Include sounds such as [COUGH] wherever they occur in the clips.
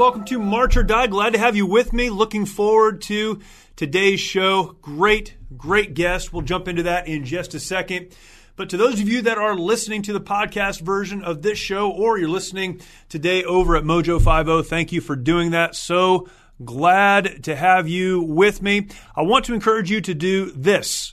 Welcome to March or Die. Glad to have you with me. Looking forward to today's show. Great, great guest. We'll jump into that in just a second. But to those of you that are listening to the podcast version of this show or you're listening today over at Mojo 50, thank you for doing that. So glad to have you with me. I want to encourage you to do this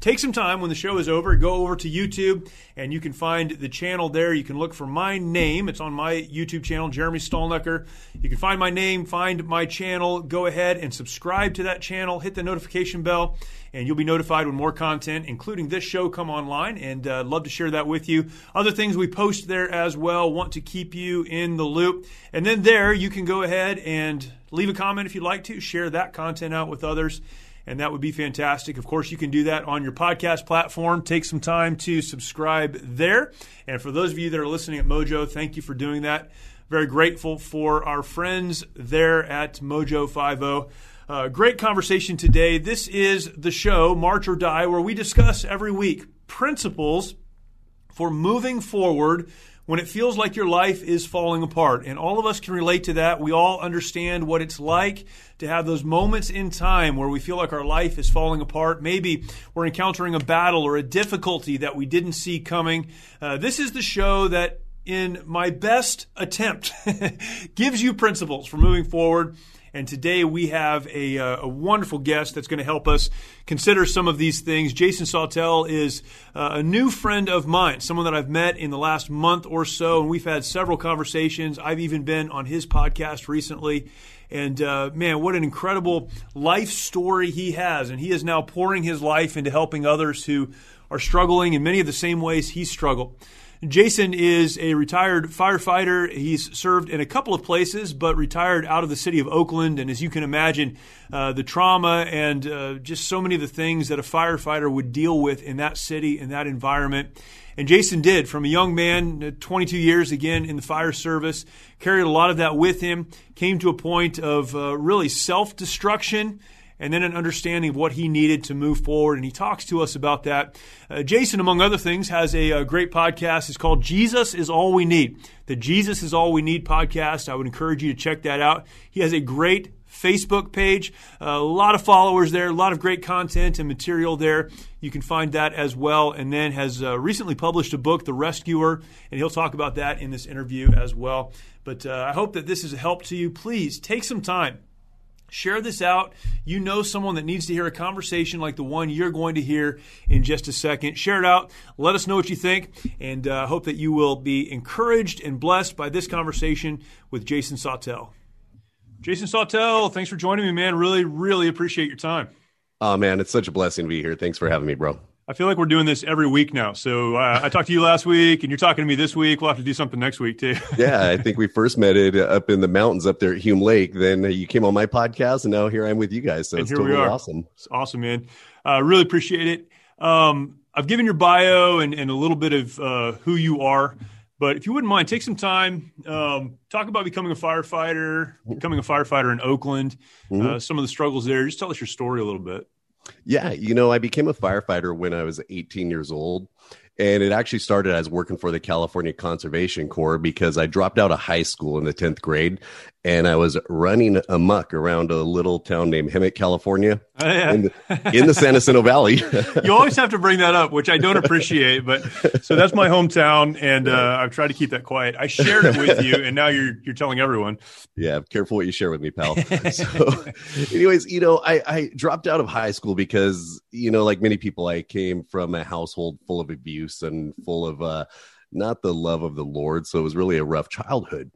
take some time when the show is over, go over to YouTube and you can find the channel there. You can look for my name. It's on my YouTube channel, Jeremy Stalnecker. You can find my name, find my channel, go ahead and subscribe to that channel, hit the notification bell, and you'll be notified when more content, including this show, come online. And uh, love to share that with you. Other things we post there as well. Want to keep you in the loop. And then there, you can go ahead and leave a comment if you'd like to, share that content out with others and that would be fantastic. Of course, you can do that on your podcast platform. Take some time to subscribe there. And for those of you that are listening at Mojo, thank you for doing that. Very grateful for our friends there at Mojo 50. Uh, great conversation today. This is the show, March or Die, where we discuss every week principles for moving forward when it feels like your life is falling apart. And all of us can relate to that. We all understand what it's like to have those moments in time where we feel like our life is falling apart. Maybe we're encountering a battle or a difficulty that we didn't see coming. Uh, this is the show that, in my best attempt, [LAUGHS] gives you principles for moving forward and today we have a, uh, a wonderful guest that's going to help us consider some of these things. Jason Sautel is uh, a new friend of mine, someone that I've met in the last month or so, and we've had several conversations. I've even been on his podcast recently. And uh, man, what an incredible life story he has. And he is now pouring his life into helping others who are struggling in many of the same ways he struggled. Jason is a retired firefighter. He's served in a couple of places, but retired out of the city of Oakland. And as you can imagine, uh, the trauma and uh, just so many of the things that a firefighter would deal with in that city, in that environment. And Jason did from a young man, uh, 22 years again in the fire service, carried a lot of that with him, came to a point of uh, really self destruction and then an understanding of what he needed to move forward. And he talks to us about that. Uh, Jason, among other things, has a, a, great podcast. It's called Jesus is All We Need. The Jesus is All We Need podcast. I would encourage you to check that out. He has a great Facebook page, a lot of followers there, a lot of great content and material there. You can find that as well. And then has uh, recently published a book, The Rescuer, and he'll talk about that in this interview as well. But uh, I hope that this is a help to you. Please take some time Share this out. You know someone that needs to hear a conversation like the one you're going to hear in just a second. Share it out. Let us know what you think, and uh, hope that you will be encouraged and blessed by this conversation with Jason Sautel. Jason Sautel, thanks for joining me, man. Really, really appreciate your time. Oh, man, it's such a blessing to be here. Thanks for having me, bro. I feel like we're doing this every week now. So uh, I talked to you last week, and you're talking to me this week. We'll have to do something next week too. [LAUGHS] yeah, I think we first met it up in the mountains up there at Hume Lake. Then you came on my podcast, and now here I am with you guys. So and it's totally awesome. It's awesome, man. Uh, really appreciate it. Um, I've given your bio and, and a little bit of uh, who you are. But if you wouldn't mind, take some time, um, talk about becoming a firefighter, becoming a firefighter in Oakland, mm-hmm. uh, some of the struggles there. Just tell us your story a little bit. Yeah, you know, I became a firefighter when I was 18 years old. And it actually started as working for the California Conservation Corps because I dropped out of high school in the 10th grade and I was running amuck around a little town named Hemet, California, Oh, yeah. in, the, in the San Jacinto Valley. [LAUGHS] you always have to bring that up, which I don't appreciate. But so that's my hometown, and uh, I've tried to keep that quiet. I shared it with you, and now you're you're telling everyone. yeah, careful what you share with me, pal. [LAUGHS] so, anyways, you know, I, I dropped out of high school because, you know, like many people, I came from a household full of abuse and full of uh, not the love of the Lord. So it was really a rough childhood.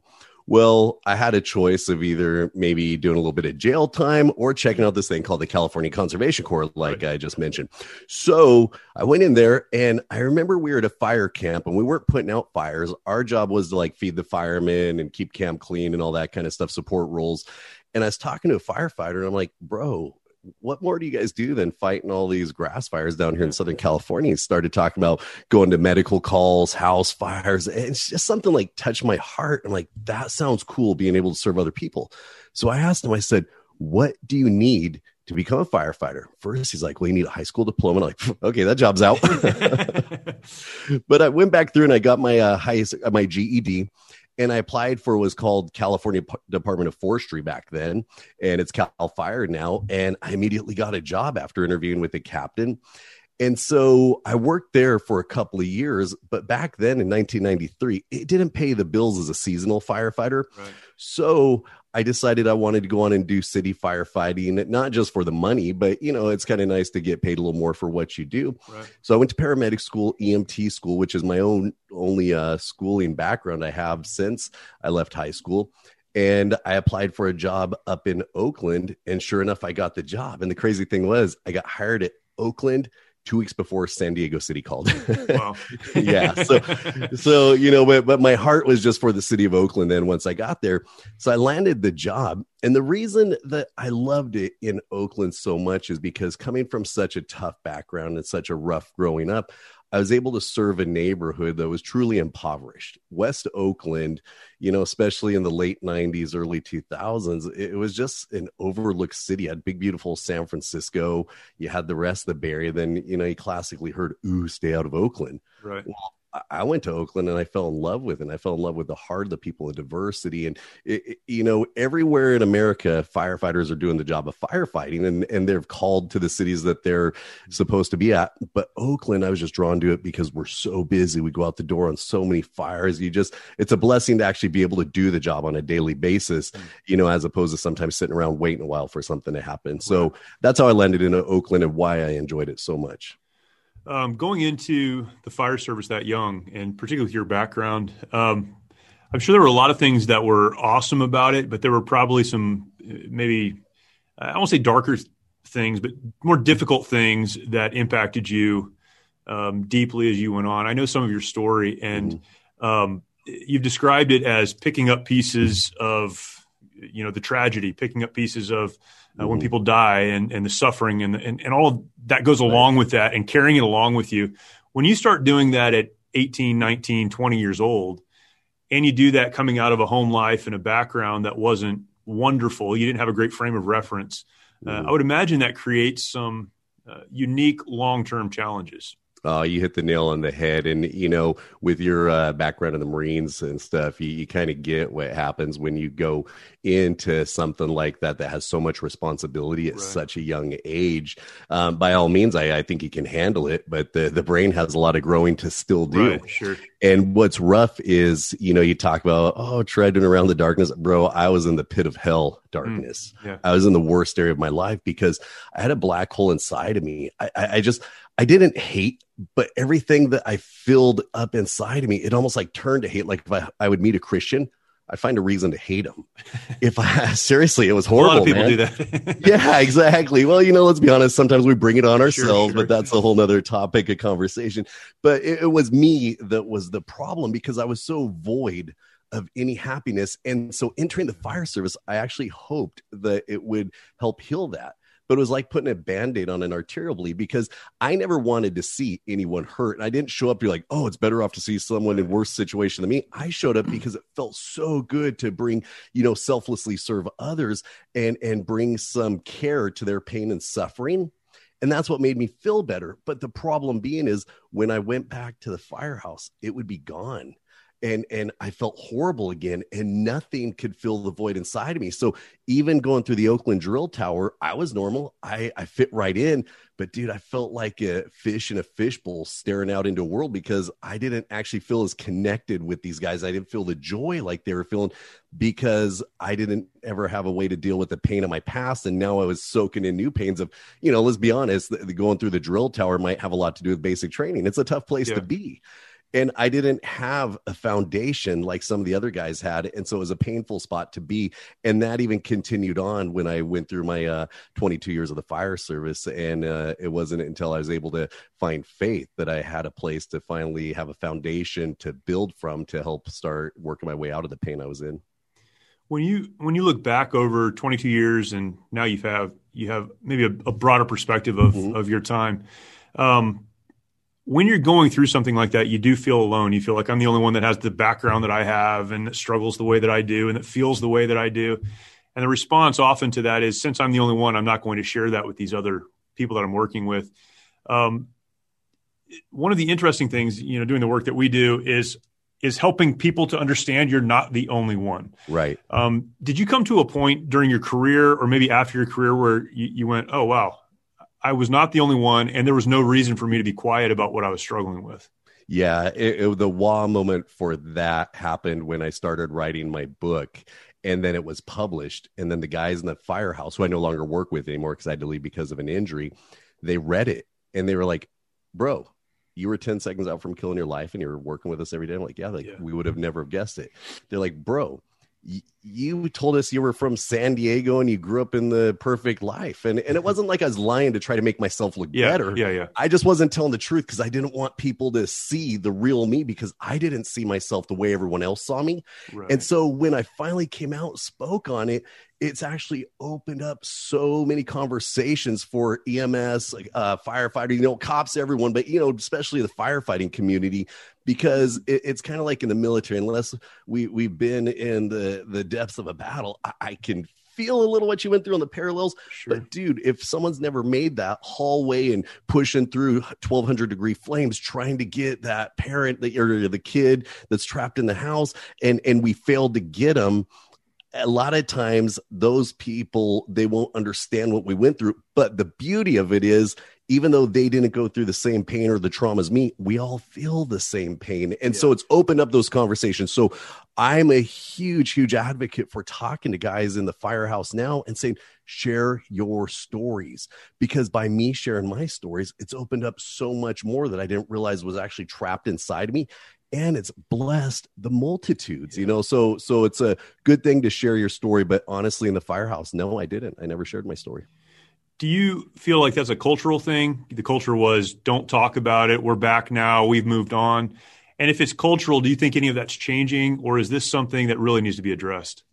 Well, I had a choice of either maybe doing a little bit of jail time or checking out this thing called the California Conservation Corps, like I just mentioned. So I went in there and I remember we were at a fire camp and we weren't putting out fires. Our job was to like feed the firemen and keep camp clean and all that kind of stuff, support roles. And I was talking to a firefighter and I'm like, bro, what more do you guys do than fighting all these grass fires down here in Southern California? He started talking about going to medical calls, house fires. And it's just something like touched my heart. I'm like, that sounds cool being able to serve other people. So I asked him, I said, what do you need to become a firefighter? First, he's like, well, you need a high school diploma. I'm like, [LAUGHS] okay, that job's out. [LAUGHS] but I went back through and I got my uh, highest, my GED and I applied for what was called California P- Department of Forestry back then, and it's Cal Fire now. And I immediately got a job after interviewing with the captain. And so I worked there for a couple of years, but back then in 1993, it didn't pay the bills as a seasonal firefighter. Right. So I decided I wanted to go on and do city firefighting, not just for the money, but you know, it's kind of nice to get paid a little more for what you do. Right. So I went to paramedic school, EMT school, which is my own only uh, schooling background I have since I left high school. And I applied for a job up in Oakland, and sure enough, I got the job. And the crazy thing was, I got hired at Oakland two weeks before San Diego City called. [LAUGHS] Wow. [LAUGHS] yeah. So, so you know, but but my heart was just for the city of Oakland. Then once I got there, so I landed the job, and the reason that I loved it in Oakland so much is because coming from such a tough background and such a rough growing up. I was able to serve a neighborhood that was truly impoverished. West Oakland, you know, especially in the late 90s, early 2000s, it was just an overlooked city. You had big, beautiful San Francisco. You had the rest of the Bay Area. Then, you know, you classically heard, ooh, stay out of Oakland. Right. I- I went to Oakland and I fell in love with it. And I fell in love with the heart of the people, the diversity, and it, it- you know, everywhere in America, firefighters are doing the job of firefighting, and and they're called to the cities that they're supposed to be at. But Oakland, I was just drawn to it because we're so busy. We go out the door on so many fires. You just, it's a blessing to actually be able to do the job on a daily basis, mm. you know, as opposed to sometimes sitting around waiting a while for something to happen. So that's how I landed in Oakland and why I enjoyed it so much. Um, going into the fire service that young, and particularly with your background, um, I'm sure there were a lot of things that were awesome about it, but there were probably some uh, maybe I won't say darker things, but more difficult things that impacted you um, deeply as you went on. I know some of your story, and um, you've described it as picking up pieces of you know the tragedy, picking up pieces of uh, when people die and, and the suffering and, and and all that goes along with that and carrying it along with you. When you start doing that at 18, 19, 20 years old, and you do that coming out of a home life and a background that wasn't wonderful, you didn't have a great frame of reference. Uh. I would imagine that creates some uh, unique long term challenges. Oh, you hit the nail on the head. And, you know, with your uh, background in the Marines and stuff, you, you kind of get what happens when you go into something like that that has so much responsibility at Right. such a young age. Um, by all means, I, I think you can handle it, but the, the brain has a lot of growing to still do. Right, sure. And what's rough is, you know, you talk about, oh, treading around the darkness. Bro, I was in the pit of hell darkness. yeah. I was in the worst area of my life because I had a black hole inside of me. I, I, I just, I didn't hate, but everything that I filled up inside of me, it almost like turned to hate. Like if I, I would meet a Christian, I'd find a reason to hate him. [LAUGHS] if I, [LAUGHS] seriously, it was A horrible. lot of people man do that. [LAUGHS] yeah, exactly. Well, you know, let's be honest. Sometimes we bring it on Sure, ourselves, sure. but that's a whole nother topic of conversation. But it, it was me that was the problem because I was so void of any happiness. And so entering the fire service, I actually hoped that it would help heal that. But it was like putting a band-aid on an arterial bleed because I never wanted to see anyone hurt. And I didn't show up to be like, oh, it's better off to see someone in worse situation than me. I showed up because it felt so good to bring, you know, selflessly serve others and and bring some care to their pain and suffering and that's what made me feel better but the problem being is when i went back to the firehouse it would be gone and and I felt horrible again, and nothing could fill the void inside of me. So even going through the Oakland drill tower, I was normal. I I fit right in, but dude, I felt like a fish in a fishbowl staring out into a world because I didn't actually feel as connected with these guys. I didn't feel the joy like they were feeling because I didn't ever have a way to deal with the pain of my past, and now I was soaking in new pains of you know. Let's be honest, the, the going through the drill tower might have a lot to do with basic training. It's a tough place yeah. to be and I didn't have a foundation like some of the other guys had, and so it was a painful spot to be. And that even continued on when I went through my uh, 22 years of the fire service, and uh, it wasn't until I was able to find faith that I had a place to finally have a foundation to build from to help start working my way out of the pain I was in. When you when you look back over 22 years, and now you have you have maybe a, a broader perspective of mm-hmm. of your time. Um, when you're going through something like that, you do feel alone. You feel like I'm the only one that has the background that I have and that struggles the way that I do and that feels the way that I do. And the response often to that is, since I'm the only one, I'm not going to share that with these other people that I'm working with. Um, one of the interesting things, you know, doing the work that we do is is helping people to understand you're not the only one. Right. Um, did you come to a point during your career or maybe after your career where you, you went, oh wow, I was not the only one, and there was no reason for me to be quiet about what I was struggling with. Yeah, it, it, the wow moment for that happened when I started writing my book, and then it was published. And then the guys in the firehouse, who I no longer work with anymore because I had to leave because of an injury, they read it and they were like, "Bro, you were 10 seconds out from killing your life and you're working with us every day. I'm like, yeah, like yeah. we would have never guessed it. They're like, bro, you told us you were from San Diego and you grew up in the perfect life. And and it wasn't like I was lying to try to make myself look yeah, better. Yeah, yeah. I just wasn't telling the truth because I didn't want people to see the real me because I didn't see myself the way everyone else saw me. Right. And so when I finally came out spoke on it, it's actually opened up so many conversations for EMS, uh, firefighter, you know, cops, everyone, but you know, especially the firefighting community, because it, it's kind of like in the military. Unless we we've been in the the depths of a battle, I, I can feel a little what you went through on the parallels. Sure. But dude, if someone's never made that hallway and pushing through 1200 degree flames, trying to get that parent that or the kid that's trapped in the house, and and we failed to get them, a lot of times those people they won't understand what we went through but the beauty of it is even though they didn't go through the same pain or the trauma as me we all feel the same pain. And yeah. so it's opened up those conversations. So i'm a huge huge advocate for talking to guys in the firehouse now and saying share your stories. Because by me sharing my stories it's opened up so much more that i didn't realize was actually trapped inside me. And it's blessed the multitudes you know? So so it's a good thing to share your story but honestly in the firehouse no i didn't. I never shared my story do you feel like that's a cultural thing? The culture was don't talk about it. We're back now. We've moved on. And if it's cultural do you think any of that's changing or is this something that really needs to be addressed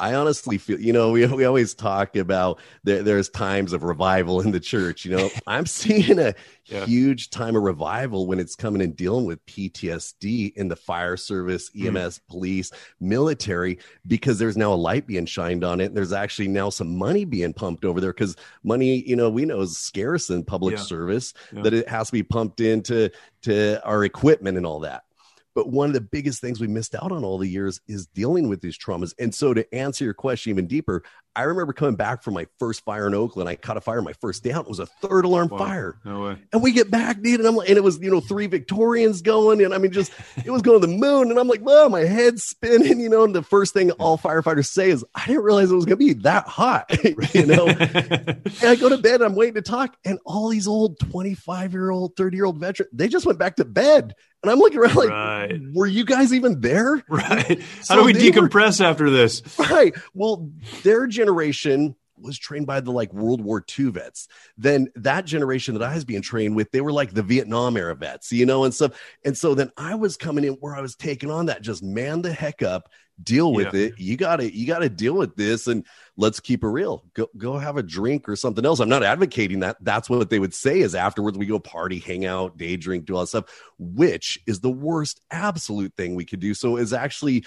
I honestly feel, you know, we, we always talk about there, there's times of revival in the church. You know, [LAUGHS] I'm seeing a yeah. huge time of revival when it's coming and dealing with PTSD in the fire service, EMS, mm. police, military, because there's now a light being shined on it. There's actually now some money being pumped over there because money, you know, we know is scarce in public yeah. service, yeah. that it has to be pumped into to our equipment and all that. But one of the biggest things we missed out on all the years is dealing with these traumas. And so, to answer your question even deeper, I remember coming back from my first fire in Oakland. I caught a fire my first day out. It was a third alarm wow. fire. No way. And we get back, dude, and I'm like, and it was you know three Victorians going, and I mean, just [LAUGHS] it was going to the moon, and I'm like, well, my head's spinning, [LAUGHS] you know. And the first thing all firefighters say is, I didn't realize it was going to be that hot, [LAUGHS] you know. and I go to bed, I'm waiting to talk, and all these old 25 year old, 30 year old veterans, they just went back to bed. And I'm looking around like, right. were you guys even there? Right. So How do we decompress were, after this? Right. Well, their generation was trained by the like World War II vets. Then that generation that I was being trained with, they were like the Vietnam era vets, you know, and stuff. And so then I was coming in where I was taking on that, just man the heck up, deal with yeah. it. You gotta, you gotta deal with this and let's keep it real. Go, go have a drink or something else. I'm not advocating that. That's what they would say is afterwards we go party, hang out, day drink, do all that stuff, which is the worst absolute thing we could do. So is actually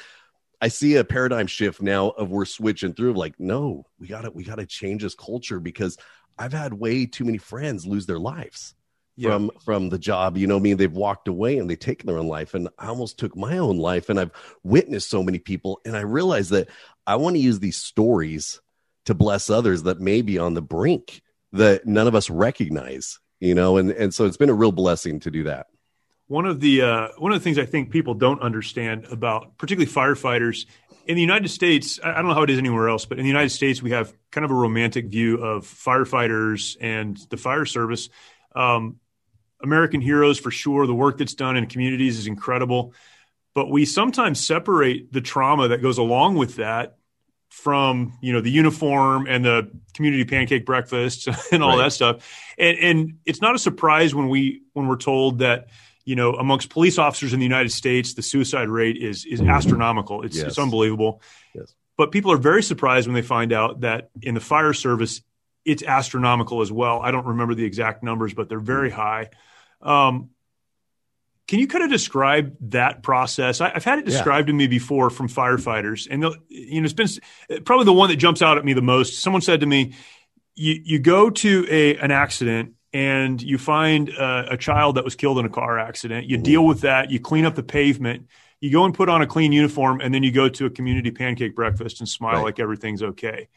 I see a paradigm shift now of we're switching through like, no, we gotta we gotta change this culture because I've had way too many friends lose their lives from yeah. from the job you know I mean? They've walked away and they've taken their own life and i almost took my own life and i've witnessed so many people and i realized that i want to use these stories to bless others that may be on the brink that none of us recognize you know? And and so it's been a real blessing to do that one of the uh, one of the things I think people don't understand about particularly firefighters in the United States, I don't know how it is anywhere else, but in the United States, we have kind of a romantic view of firefighters and the fire service. Um, American heroes for sure. The work that's done in communities is incredible, but we sometimes separate the trauma that goes along with that from you know the uniform and the community pancake breakfasts [LAUGHS] and all right. that stuff. And, and it's not a surprise when we when we're told that you know, amongst police officers in the United States, the suicide rate is is astronomical. It's yes. it's unbelievable. Yes. But people are very surprised when they find out that in the fire service, it's astronomical as well. I don't remember the exact numbers, but they're very high. Um, can you kind of describe that process? I, have had it described yeah. to me before from firefighters, and you know, it's been probably the one that jumps out at me the most. Someone said to me, "You you go to a an accident and you find a, a child that was killed in a car accident. You deal with that. You clean up the pavement. You go and put on a clean uniform, and then you go to a community pancake breakfast and smile right. like everything's okay.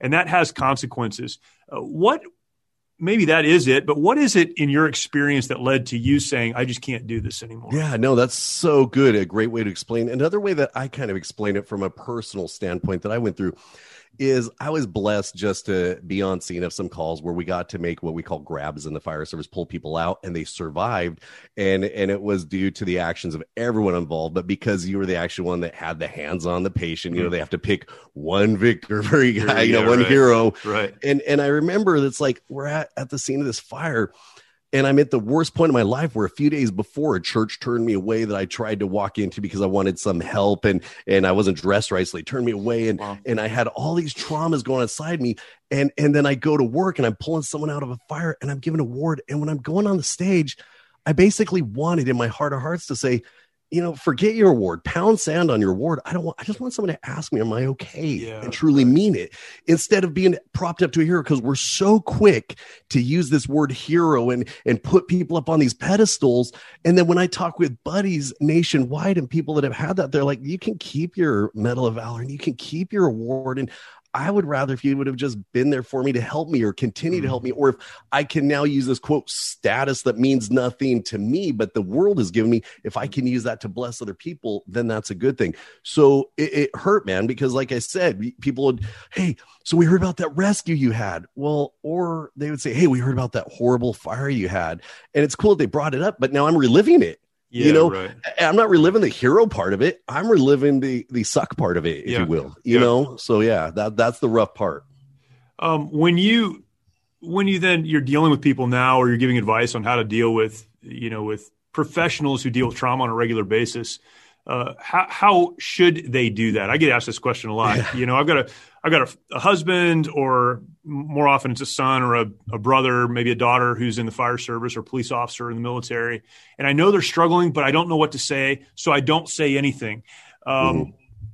And that has consequences. Uh, what maybe that is it, but what is it in your experience that led to you saying, I just can't do this anymore? Yeah, no, that's so good. A great way to explain. Another way that I kind of explain it from a personal standpoint that I went through is I was blessed just to be on scene of some calls where we got to make what we call grabs in the fire service, pull people out, and they survived. And and it was due to the actions of everyone involved, but because you were the actual one that had the hands on the patient, you know, mm-hmm. they have to pick one victor [LAUGHS] for you know, yeah, one right. hero. Right. And and I remember it's like we're at, at the scene of this fire and I'm at the worst point in my life where a few days before a church turned me away that I tried to walk into because I wanted some help and and I wasn't dressed right, so they turned me away and wow. and I had all these traumas going inside me. And and then I go to work and I'm pulling someone out of a fire and I'm giving a word. And when I'm going on the stage, I basically wanted in my heart of hearts to say, you know, forget your award, pound sand on your award. I don't want, I just want someone to ask me, am I okay? Yeah, and truly right. mean it instead of being propped up to a hero because we're so quick to use this word hero and, and put people up on these pedestals. And then when I talk with buddies nationwide and people that have had that, they're like, you can keep your Medal of Valor and you can keep your award. And I would rather if you would have just been there for me to help me or continue to help mm-hmm. me, or if I can now use this quote status that means nothing to me, but the world has given me, if I can use that to bless other people, then that's a good thing. So it, it hurt, man, because like I said, people would, hey, so we heard about that rescue you had. Well, or they would say, hey, we heard about that horrible fire you had. And it's cool that they brought it up, but now I'm reliving it. Yeah, you know, right. I'm not reliving the hero part of it. I'm reliving the the suck part of it, if yeah. you will. You yeah. know, so yeah, that that's the rough part. Um, when you when you then you're dealing with people now, or you're giving advice on how to deal with you know with professionals who deal with trauma on a regular basis, uh, how how should they do that? I get asked this question a lot. You know, I've got a I've got a, a, husband, or more often it's a son or a, a, brother, maybe a daughter who's in the fire service or police officer in the military, and I know they're struggling, but I don't know what to say, so I don't say anything. Um, mm-hmm.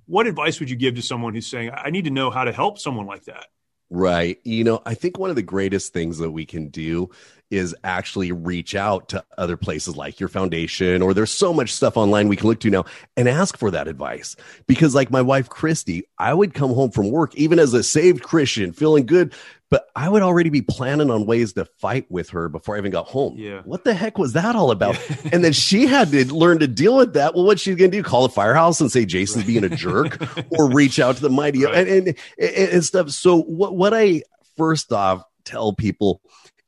What advice would you give to someone who's saying, "I need to know how to help someone like that"? Right. You know, I think one of the greatest things that we can do is actually reach out to other places like your foundation or there's so much stuff online we can look to now and ask for that advice. Because like my wife christy i would come home from work even as a saved christian feeling good but i would already be planning on ways to fight with her before i even got home. Yeah. What the heck was that all about? And then she had to learn to deal with that. Well what's she gonna do? Call a firehouse and say jason's right. being a jerk [LAUGHS] or reach out to the mighty right. and, and, and and stuff. So what what i first off tell people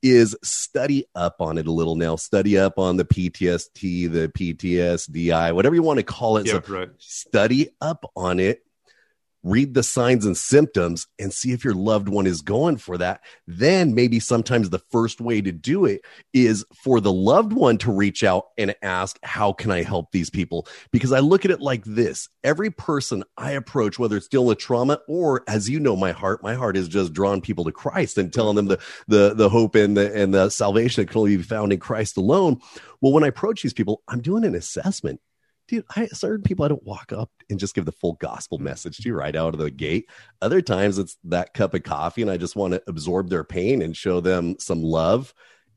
is study up on it a little now. Study up on the PTSD, the PTSDI, whatever you want to call it. Yeah, so right. Study up on it read the signs and symptoms and see if your loved one is going for that. Then maybe sometimes the first way to do it is for the loved one to reach out and ask, How can I help these people? Because I look at it like this every person I approach, whether it's dealing with trauma or as you know, my heart, my heart is just drawing people to Christ and telling them the the the hope and the and the salvation that can only be found in Christ alone. Well, when I approach these people, I'm doing an assessment dude, I certain people I don't walk up and just give the full gospel message to right out of the gate. Other times it's that cup of coffee and I just want to absorb their pain and show them some love.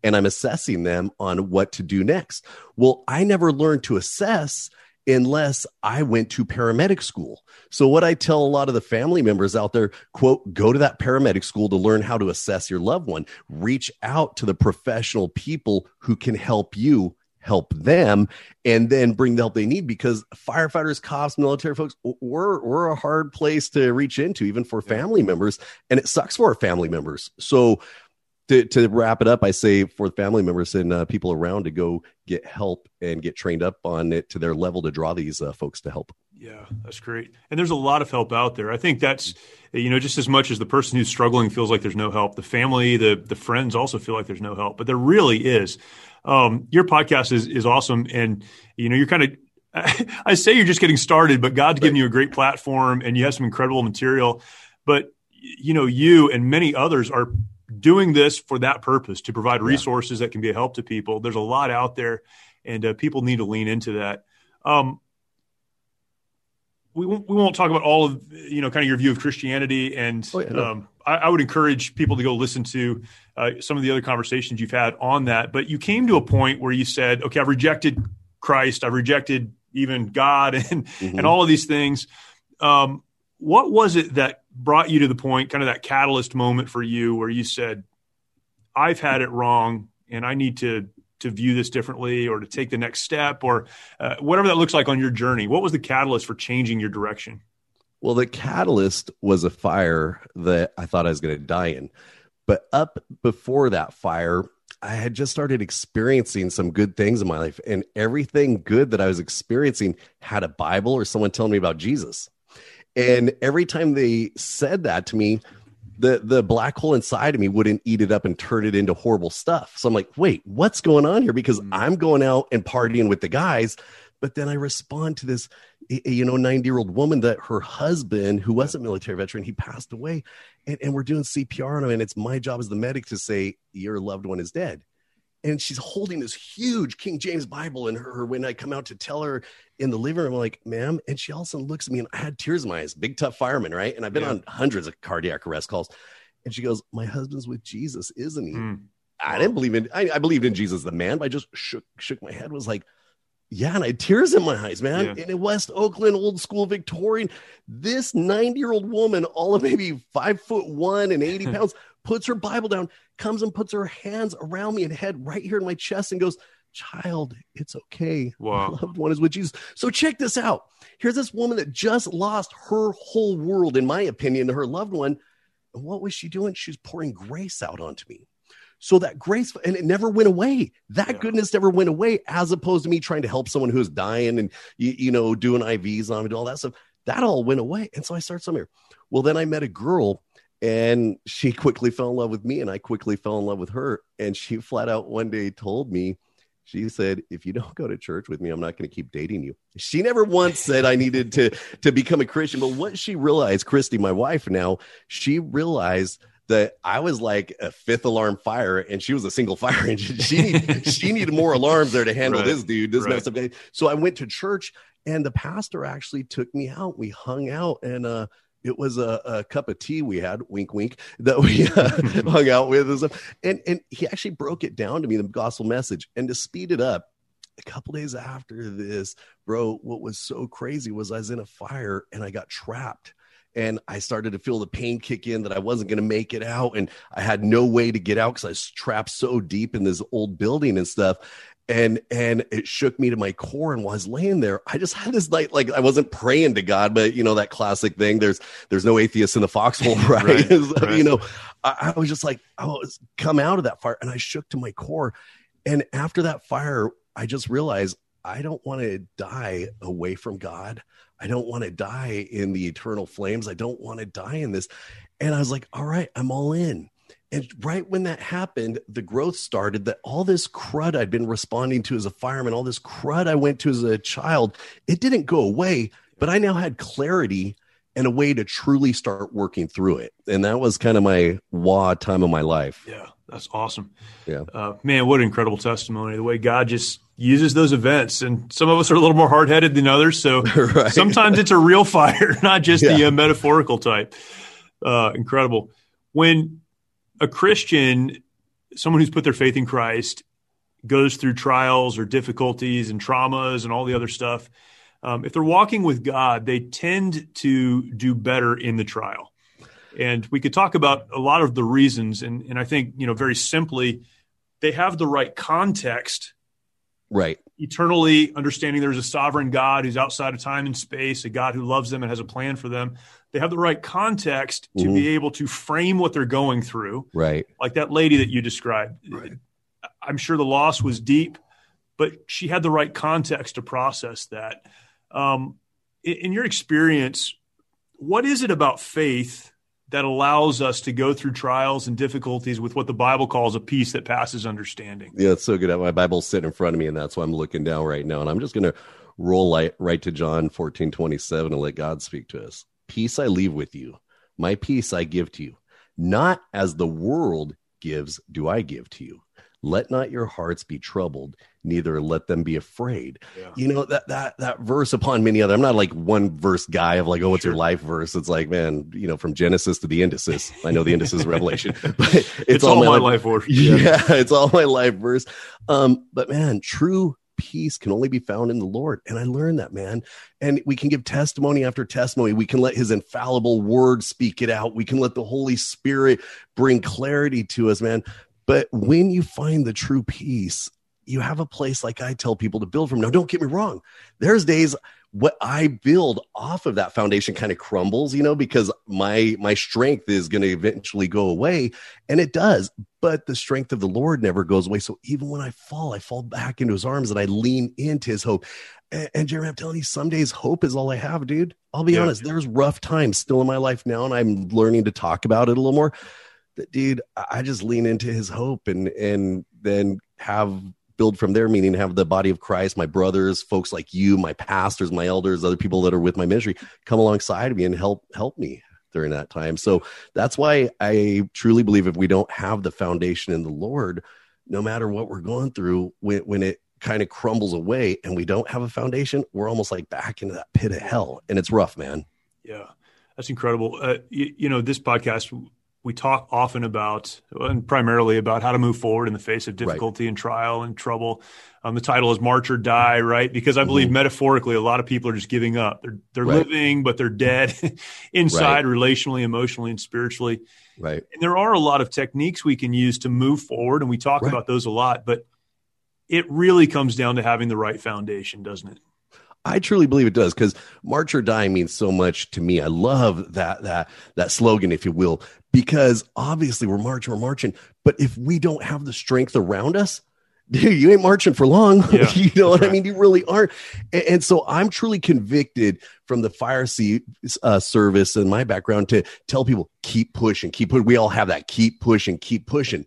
and I'm assessing them on what to do next. Well, I never learned to assess unless I went to paramedic school. So what I tell a lot of the family members out there, quote, go to that paramedic school to learn how to assess your loved one. Reach out to the professional people who can help you help them and then bring the help they need because firefighters cops military folks we're we're a hard place to reach into even for family members and it sucks for our family members so to, to wrap it up, I say for the family members and uh, people around to go get help and get trained up on it to their level to draw these uh, folks to help. Yeah, that's great. And there's a lot of help out there. I think that's you know just as much as the person who's struggling feels like there's no help, the family, the the friends also feel like there's no help, but there really is. Um, your podcast is is awesome, and you know you're kind of [LAUGHS] I say you're just getting started, but God's given you a great platform and you have some incredible material. But you know, you and many others are doing this for that purpose to provide resources yeah. that can be a help to people. There's a lot out there, and uh, people need to lean into that. Um, we won't, we won't talk about all of you know kind of your view of Christianity, and oh, yeah, no. um, I, I, would encourage people to go listen to uh, some of the other conversations you've had on that. But you came to a point where you said, "Okay, I've rejected Christ, I've rejected even God, [LAUGHS] and mm-hmm. and all of these things." Um, what was it that brought you to the point, kind of that catalyst moment for you, where you said, "I've had it wrong, and I need to to view this differently, or to take the next step, or uh, whatever that looks like on your journey"? What was the catalyst for changing your direction? Well, the catalyst was a fire that I thought I was going to die in. But up before that fire, I had just started experiencing some good things in my life, and everything good that I was experiencing had a Bible or someone telling me about Jesus. And every time they said that to me, the the black hole inside of me wouldn't eat it up and turn it into horrible stuff. So I'm like, wait, what's going on here? Because mm. I'm going out and partying with the guys, but then I respond to this, you know, 90 year old woman that her husband, who was a military veteran, he passed away, and, and we're doing CPR on him, and it's my job as the medic to say your loved one is dead and she's holding this huge King James Bible in her when I come out to tell her in the living room, I'm like, ma'am. And she all of a sudden looks at me and I had tears in my eyes, big tough fireman, right? And I've been yeah. on hundreds of cardiac arrest calls. And she goes, My husband's with Jesus, isn't he? Mm. I didn't believe in I, I, believed in Jesus the man, but I just shook shook my head, was like, yeah, and I had tears in my eyes, man. Yeah. And in West Oakland, old school Victorian, this 90 year old woman, all of maybe five foot one and 80 [LAUGHS] pounds, puts her Bible down, comes and puts her hands around me and head right here in my chest and goes, Child, it's okay. Wow. My loved one is with Jesus. So check this out. Here's this woman that just lost her whole world, in my opinion, to her loved one. And what was she doing? She's pouring grace out onto me. So that grace, and it never went away. That yeah. goodness never went away, as opposed to me trying to help someone who's dying and you, you know doing IVs on and all that stuff. That all went away, and so I started somewhere. Well, then I met a girl and she quickly fell in love with me and i quickly fell in love with her and she flat out one day told me she said if you don't go to church with me i'm not going to keep dating you she never once said i needed to to become a christian but what she realized christy my wife now she realized that I was like a fifth alarm fire and she was a single fire [LAUGHS] engine. She need, she needed more alarms there to handle right. this dude, this right. guy. So I went to church and the pastor actually took me out. We hung out and uh it was a, a, cup of tea we had, wink, wink, that we uh, [LAUGHS] hung out with, and, stuff. and and he actually broke it down to me the gospel message, and to speed it up. A couple days after this, bro, what was so crazy was I was in a fire and I got trapped and I started to feel the pain kick in that I wasn't going to make it out, and I had no way to get out because I was trapped so deep in this old building and stuff and and it shook me to my core and while I was laying there i just had this night like i wasn't praying to god but you know that classic thing there's there's no atheists in the foxhole [LAUGHS] right, right, [LAUGHS] right. you know I, I, was just like oh, i was come out of that fire and i shook to my core. And after that fire i just realized i don't want to die away from god. I don't want to die in the eternal flames. I don't want to die in this. And i was like all right i'm all in and right when that happened, the growth started that all this crud I'd been responding to as a fireman, all this crud I went to as a child, it didn't go away, but I now had clarity and a way to truly start working through it. And that was kind of my wah time of my life. Yeah, that's awesome. Yeah. Uh, man, what an incredible testimony. The way God just uses those events. And some of us are a little more hard headed than others. So [LAUGHS] right. sometimes it's a real fire, [LAUGHS] not just yeah. the uh, metaphorical type. Uh, incredible. When a Christian someone who's put their faith in Christ goes through trials or difficulties and traumas and all the other stuff, um, if they're walking with God, they tend to do better in the trial. And we could talk about a lot of the reasons. And, and I think, you know, very simply, they have the right context. Right. Eternally understanding there's a sovereign God who's outside of time and space, a God who loves them and has a plan for them. They have the right context to mm-hmm. be able to frame what they're going through. Right. Like that lady that you described. Right. I'm sure the loss was deep, but she had the right context to process that. Um, in, in your experience, what is it about faith that allows us to go through trials and difficulties with what the Bible calls a peace that passes understanding. Yeah, it's so good. My Bible's sitting in front of me, and that's why I'm looking down right now. And I'm just going to roll light, right to John 14 27 and let God speak to us. Peace I leave with you, my peace I give to you. Not as the world gives, do I give to you let not your hearts be troubled neither let them be afraid yeah. you know that that that verse upon many other i'm not like one verse guy of like oh what's sure. your life verse it's like man you know from genesis to the indices i know the indices is revelation [LAUGHS] but it's, it's all, all, my, life verse yeah. [LAUGHS] yeah it's all my life verse um but man true peace can only be found in the Lord. And I learned that, man. And we can give testimony after testimony. We can let his infallible word speak it out. We can let the Holy Spirit bring clarity to us, man. But when you find the true peace, you have a place like I tell people to build from. Now, don't get me wrong. There's days what I build off of that foundation kind of crumbles, you know, because my my strength is going to eventually go away, and it does. But the strength of the Lord never goes away. So even when I fall, I fall back into His arms and I lean into His hope. And, and Jeremy, I'm telling you, some days hope is all I have, dude. I'll be yeah. honest. There's rough times still in my life now, and I'm learning to talk about it a little more that dude, I just lean into his hope and and then have build from there, meaning have the body of Christ, my brothers, folks like you, my pastors, my elders, other people that are with my ministry come alongside me and help help me during that time. So that's why I truly believe if we don't have the foundation in the Lord, no matter what we're going through, when when it kind of crumbles away and we don't have a foundation, we're almost like back into that pit of hell. And it's rough, man. Yeah. That's incredible. Uh, you, you know, this podcast we talk often about and primarily about how to move forward in the face of difficulty right. and trial and trouble. Um, the title is March or Die, right? Because I believe mm-hmm. metaphorically, a lot of people are just giving up. They're they're right. living, but they're dead [LAUGHS] inside, right. relationally, emotionally, and spiritually. Right. And there are a lot of techniques we can use to move forward, and we talk about those a lot. But it really comes down to having the right foundation, doesn't it? I truly believe it does because march or die means so much to me. I love that that that slogan, if you will, because obviously we're marching, we're marching. But if we don't have the strength around us, [LAUGHS] dude, you ain't marching for long. [LAUGHS] Yeah, you know what right. I mean? You really aren't. And, and, so I'm truly convicted from the fire seat uh, service and my background to tell people keep pushing, keep pushing. We all have that keep pushing, keep pushing.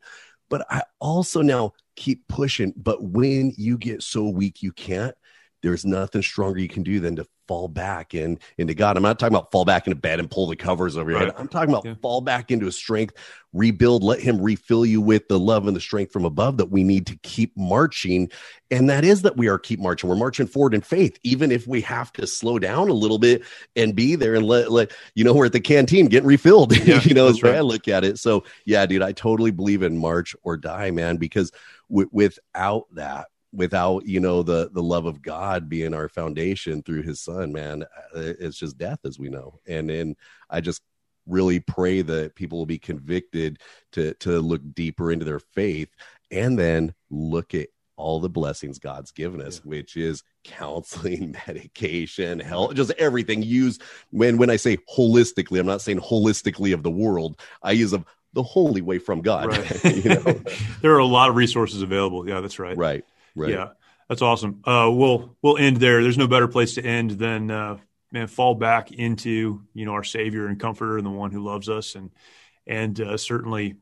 But I also now keep pushing. But when you get so weak you can't, there's nothing stronger you can do than to fall back in into God. I'm not talking about fall back into bed and pull the covers over your right. head. I'm talking about yeah. fall back into a strength, rebuild, let him refill you with the love and the strength from above that we need to keep marching. And that is that we are keep marching. We're marching forward in faith, even if we have to slow down a little bit and be there and let, let you know, we're at the canteen getting refilled, [LAUGHS] yeah, you know, as right. I look at it. So yeah, dude, I totally believe in march or die, man, because w- without that, without you know the the love of god being our foundation through his son man uh, it's just death as we know and and i just really pray that people will be convicted to to look deeper into their faith and then look at all the blessings God's given us, yeah. which is counseling, [LAUGHS] medication, health, just everything Use when when I say holistically, I'm not saying holistically of the world. I use of the holy way from God. Right. [LAUGHS] you know? [LAUGHS] there are a lot of resources available. Yeah, that's right. Right. Right. Yeah, that's awesome. Uh, we'll we'll end there. There's no better place to end than uh, man fall back into you know our Savior and Comforter and the one who loves us, and and uh, certainly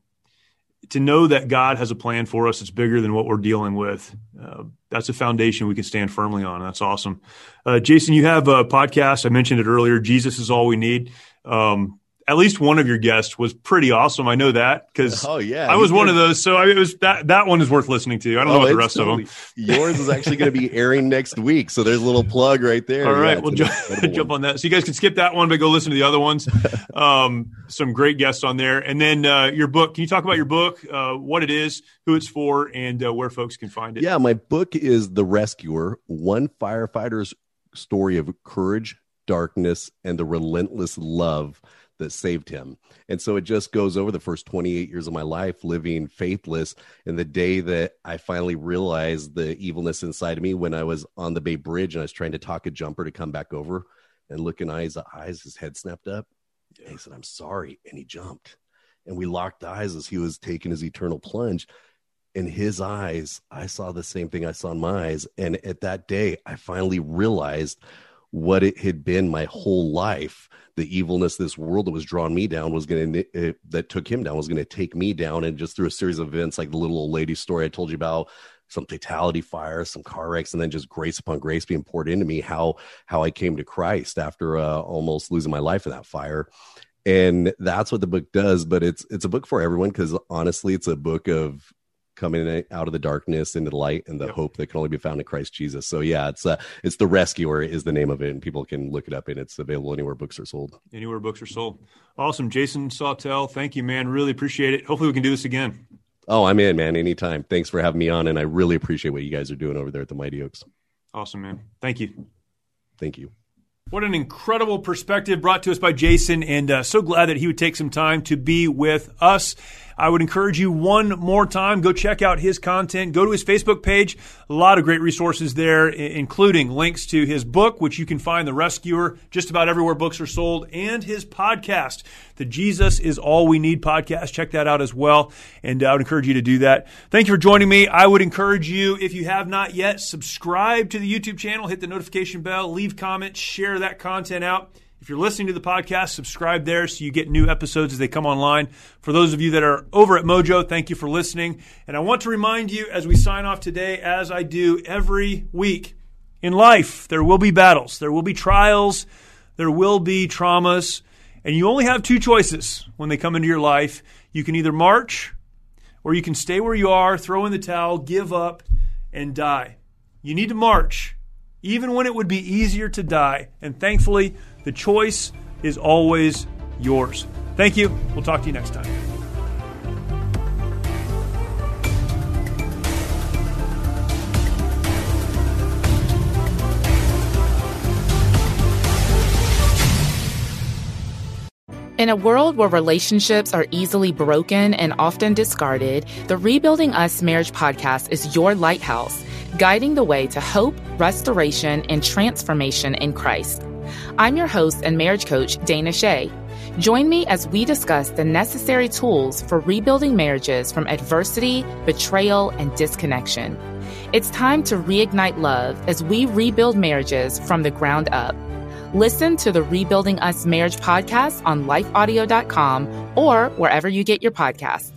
to know that God has a plan for us that's bigger than what we're dealing with. Uh, that's a foundation we can stand firmly on. That's awesome. Uh, Jason, you have a podcast. I mentioned it earlier. Jesus is all we need. Um, at least one of your guests was pretty awesome. I know that because oh yeah, I was one of those. So I, it was that that one is worth listening to. I don't oh, know about the rest totally, of them. Yours is actually going to be airing next week, so there's a little plug right there. All right, yeah, we'll [LAUGHS] jump, jump on that. So you guys can skip that one, but go listen to the other ones. [LAUGHS] um, some great guests on there, and then uh, your book. Can you talk about your book, uh, what it is, who it's for, and uh, where folks can find it? Yeah, my book is The Rescuer: One Firefighter's Story of Courage, Darkness, and the Relentless Love that saved him. And so it just goes over the first 28 years of my life living faithless. And the day that I finally realized the evilness inside of me when I was on the Bay Bridge and I was trying to talk a jumper to come back over and look in eyes, eyes, his head snapped up. And he said, I'm sorry. And he jumped. And we locked eyes as he was taking his eternal plunge. In his eyes, I saw the same thing I saw in my eyes. And at that day, I finally realized what it had been my whole life the evilness this world that was drawing me down was going to that took him down was going to take me down. And just through a series of events like the little old lady story i told you about some fatality fire some car wrecks and then just grace upon grace being poured into me how how i came to christ after uh, almost losing my life in that fire. And that's what the book does but it's it's a book for everyone because honestly it's a book of coming out of the darkness into the light and the yep. hope that can only be found in Christ Jesus. So yeah, it's uh, it's the rescuer is the name of it, and people can look it up, and it's available anywhere books are sold. Anywhere books are sold. Awesome, Jason Sautel. Thank you, man. Really appreciate it. Hopefully, we can do this again. Oh, I'm in, man. Anytime. Thanks for having me on, and I really appreciate what you guys are doing over there at the Mighty Oaks. Awesome, man. Thank you. Thank you. What an incredible perspective brought to us by Jason, and uh, so glad that he would take some time to be with us. I would encourage you one more time, go check out his content. Go to his Facebook page. A lot of great resources there, including links to his book, which you can find The Rescuer just about everywhere books are sold, and his podcast, the Jesus is All We Need podcast. Check that out as well. And I would encourage you to do that. Thank you for joining me. I would encourage you, if you have not yet, subscribe to the YouTube channel, hit the notification bell, leave comments, share that content out. If you're listening to the podcast, subscribe there so you get new episodes as they come online. For those of you that are over at Mojo, thank you for listening. And I want to remind you as we sign off today, as I do every week, in life, there will be battles, there will be trials, there will be traumas, and you only have two choices when they come into your life. You can either march or you can stay where you are, throw in the towel, give up, and die. You need to march, even when it would be easier to die. And thankfully, the choice is always yours. Thank you. We'll talk to you next time. In a world where relationships are easily broken and often discarded, the Rebuilding Us Marriage podcast is your lighthouse, guiding the way to hope, restoration, and transformation in Christ. I'm your host and marriage coach, Dana Shea. Join me as we discuss the necessary tools for rebuilding marriages from adversity, betrayal, and disconnection. It's time to reignite love as we rebuild marriages from the ground up. Listen to the Rebuilding Us Marriage podcast on lifeaudio.com or wherever you get your podcasts.